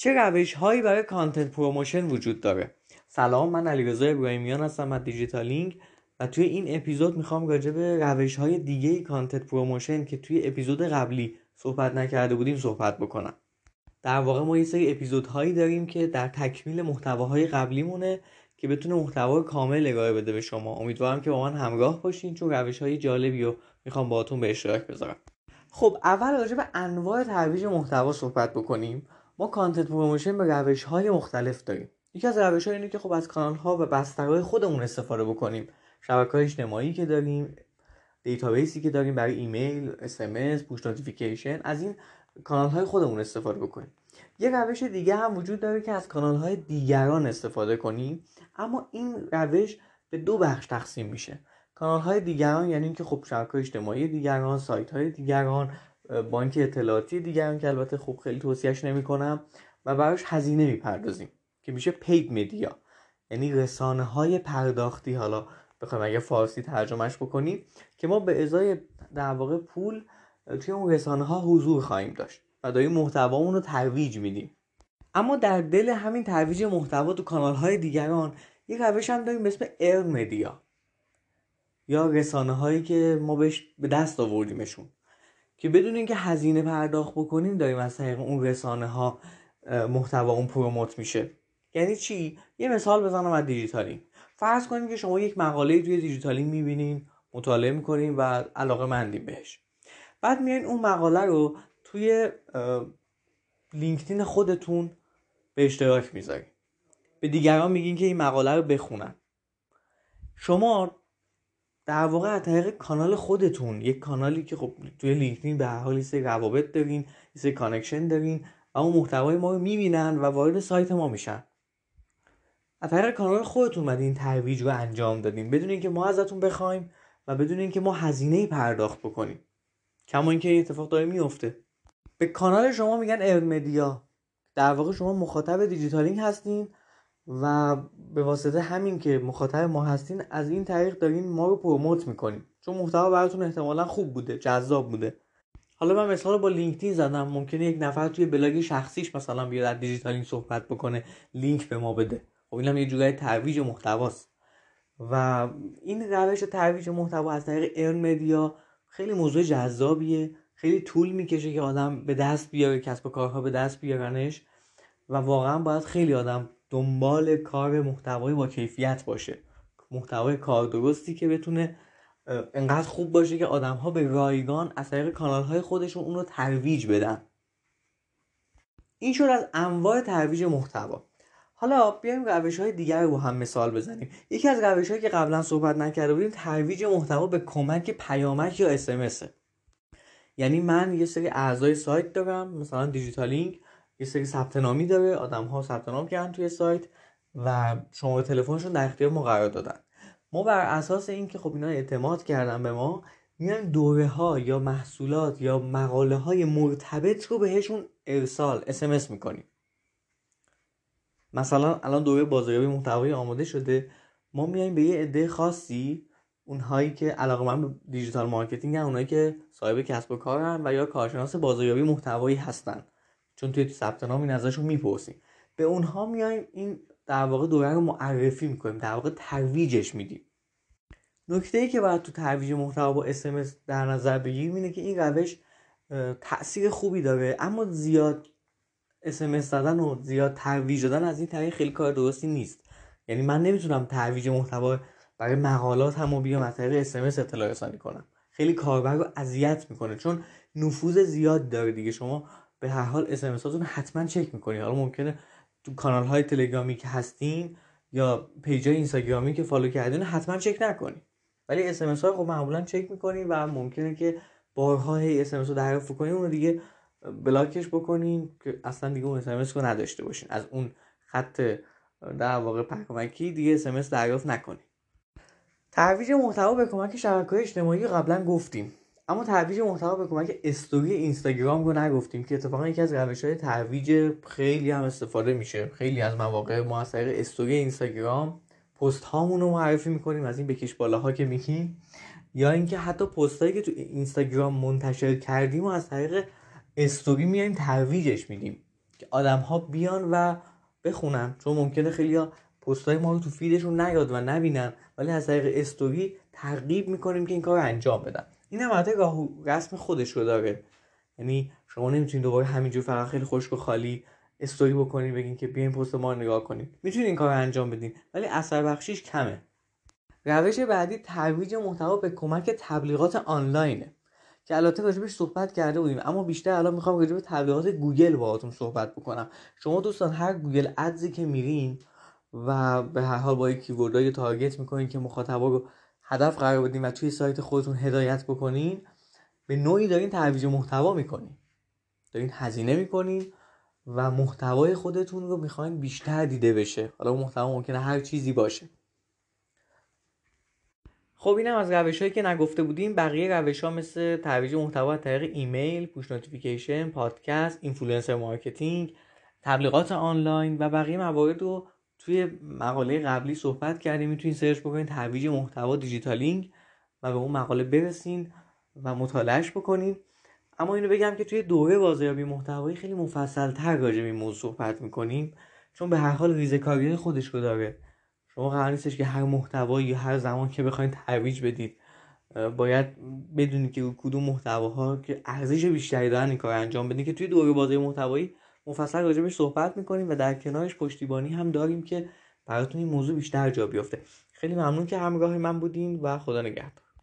چه روش هایی برای content promotion وجود داره؟ سلام من علیرضا ابراهیمیان هستم از دیجیتالینگ و توی این اپیزود می‌خوام راجع به روش های دیگه content promotion که توی اپیزود قبلی صحبت نکرده بودیم صحبت بکنم. در واقع ما یه سری اپیزودهایی داریم که در تکمیل محتواهای قبلی مونه که بتونه محتوا کامل ارائه بده به شما. امیدوارم که با من همراه باشین چون روش های جالبی رو می‌خوام باهاتون به اشتراک بذارم. خب اول راجع به انواع ترویج محتوا صحبت بکنیم. ما content promotion به روش های مختلف داریم. یکی از روش ها اینه که خب از کانال ها و بسترهای خودمون استفاده بکنیم. شبکه های اجتماعی که داریم database ی که داریم برای ایمیل، SMS، push notification از این کانال های خودمون استفاده بکنیم. یه روش دیگه هم وجود داره که از کانال های دیگران استفاده کنیم اما این روش به دو بخش تقسیم میشه. کانال های دیگران یعنی اینکه خب شبکه دیگران دیگران سایت های دیگران بانک اطلاعاتی دیگران که البته خب خیلی توصیهش نمی‌کنم و براش هزینه می‌پردازیم که میشه پید مدیا یعنی رسانه های پرداختی حالا بخوایم اگه فارسی ترجمهش بکنیم که ما به ازای در واقع پول توی اون رسانه ها حضور خواهیم داشت و داریم محتوامون رو ترویج میدیم. اما در دل همین ترویج محتوا تو کانال های دیگران یه روش هم داریم به اسم earned media یا رسانه هایی که ما بهش به دست آوردیمشون. که بدون اینکه هزینه پرداخت بکنیم داریم از طریق اون رسانه ها محتوا اون promote میشه. یعنی چی؟ یه مثال بزنم از دیجیتالینگ فرض کنیم که شما یک مقاله توی دیجیتالینگ می‌بینین مطالعه می‌کنین و علاقه مندین بهش. بعد میایین اون مقاله رو توی لینکدین خودتون به اشتراک می‌ذارین. به دیگران میگین که این مقاله رو بخونن. شما در واقع از طریق کانال خودتون یک کانالی که خب توی لینکدین به هر حال سری روابط دارین سری connection دارین و اون محتوای ما رو می‌بینن و وارد سایت ما میشن. از طریق کانال خودتون اومدین این ترویج رو انجام دادین. بدون اینکه ما ازتون بخوایم و بدون اینکه ما هزینه پرداخت بکنیم. کما اینکه این اتفاق داره میفته به کانال شما میگن earned media در واقع شما مخاطب دیجیتالینگ هستین و به واسطه همین که مخاطب ما هستین از این طریق دارین ما رو promote می‌کنین. چون محتوا براتون احتمالا خوب بوده جذاب بوده. حالا من مثال با لینکدین زدم. ممکنه یک نفر توی بلاگ شخصیش مثلا بیاد از دیجیتالینگ صحبت بکنه لینک به ما بده. خب این هم یه جورای ترویج محتواست. و این روش ترویج محتوا از طریق earned media خیلی موضوع جذابیه. خیلی طول می‌کشه که آدم به دست بیاره کسب و کارها به دست بیارنش. و واقعا باید خیلی آدم دنبال کار محتوایی با کیفیت باشه. محتوای کار درستی که بتونه انقدر خوب باشه که آدم ها به رایگان از طریق کانال های خودشون اون رو ترویج بدن. این شد از انواع ترویج محتوا. حالا بیایم روش های دیگر رو هم مثال بزنیم. یکی از روش هایی که قبلا صحبت نکرده بودیم ترویج محتوا به کمک پیامک یا اس ام اس یعنی من یه سری اعضای سایت دارم مثلا دیجیتالینگ یه سری ثبت نامی داره آدم ها ثبت نام کردن توی سایت و شماره تلفنشون در اختیار ما قرار دادن. ما بر اساس اینکه خب اینا اعتماد کردن به ما میایم دوره ها یا محصولات یا مقاله های مرتبط رو بهشون ارسال اسمس می‌کنیم. مثلا الان دوره بازاریابی محتوایی آماده شده. ما میایم به یه عده خاصی اونهایی که علاقه مند به digital marketing هن اونهایی که صاحب کسب و کارن و یا کارشناس بازاریابی محتوایی هستن. چون توی ثبت نام این ازشون می‌پرسیم. به اونها میایم این در واقع دوره رو معرفی می‌کنیم در واقع ترویجش میدیم. نکته ای که باید تو ترویج محتوا با اس در نظر بگیریم اینه که این روش تاثیر خوبی داره اما زیاد اس دادن و زیاد ترویج دادن از این طریق خیلی کار درستی نیست. یعنی من نمی‌تونم ترویج محتوا برای مقالات هم بیام از طریق اس ام اس اطلاع رسانی کنم. خیلی کاربر رو اذیت می‌کنه چون نفوذ زیاد داره دیگه. شما به هر حال اس هاتون حتما چک می‌کنید حالا ممکنه تو کانال های تلگرامی که هستین یا page های اینستاگرامی که follow کردین حتما چک نکنید ولی اس ام اس ها خب معمولا چک می‌کنین و ممکنه که بارها هی اس ام اس رو دریافت کنین اون دیگه block ش بکنین که اصلا دیگه اون اس رو نداشته باشین. از اون خط در واقع پیامکی دیگه اس ام اس دریافت نکنین ترویج محتوا به کمک شبکه اجتماعی قبلا گفتیم. اما ترویج محتوا به کمک استوری اینستاگرام رو نگفتیم که اتفاقا یکی از روش های ترویج خیلی هم استفاده میشه. خیلی از مواقع ما از طریق استوری اینستاگرام پست هامون رو معرفی می‌کنیم از این بکش بالاها که میگیم. یا اینکه حتی پست هایی که تو اینستاگرام منتشر کردیم و از طریق استوری میایم ترویجش میدیم. که آدم ها بیان و بخونن. چون ممکنه خیلی ها پست ما رو تو feed شون نیاد و نبینن ولی از طریق استوری ترغیب می‌کنیم که این کار انجام بدن. این هم راه و رسم خودش رو داره. یعنی شما نمی‌تونید دوباره همینجور فقط خیلی خشک و خالی استوری بکنید بگین که بیاین پست ما نگاه کنید می‌تونید این کار رو انجام بدین ولی اثر بخشیش کمه. روش بعدی ترویج محتوا به کمک تبلیغات آنلاینه که البته راجبش صحبت کرده بودیم. اما بیشتر الان می‌خوام راجع به تبلیغات گوگل باهاتون صحبت بکنم. شما دوستان هر Google Ads ی که میرین و به هر حال با یک keyword های target می‌کنین که مخاطبا رو هدف قرار بدین و توی سایت خودتون هدایت بکنین. به نوعی دارین ترویج محتوا می‌کنین. دارین هزینه می‌کنین و محتوای خودتون رو می‌خواین بیشتر دیده بشه. حالا محتوا ممکنه هر چیزی باشه. خب اینم از روش هایی که نگفته بودیم. بقیه روش ها مثل ترویج محتوا از طریق ایمیل push notification پادکست influencer marketing تبلیغات آنلاین و بقیه موارد رو توی مقاله قبلی صحبت کردیم می‌تونید search بکنید ترویج محتوا دیجیتالینگ و به اون مقاله برسین و مطالعهش بکنید. اما اینو بگم که توی دوره بازاریابی محتوایی خیلی مفصل تر راجع به این موضوع صحبت می‌کنیم چون به هر حال ریزکاری خودش رو داره. شما قرار نیستش که هر محتوایی هر زمان که بخواید ترویج بدید باید بدونید که کدوم محتواها که ارزش بیشتری دارن این کار انجام بدید که توی دوره بازی محتوایی مفصل راجبش صحبت می‌کنیم و در کنارش پشتیبانی هم داریم که براتون این موضوع بیشتر جا بیفته. خیلی ممنون که همراه من بودین و خدا نگهدار.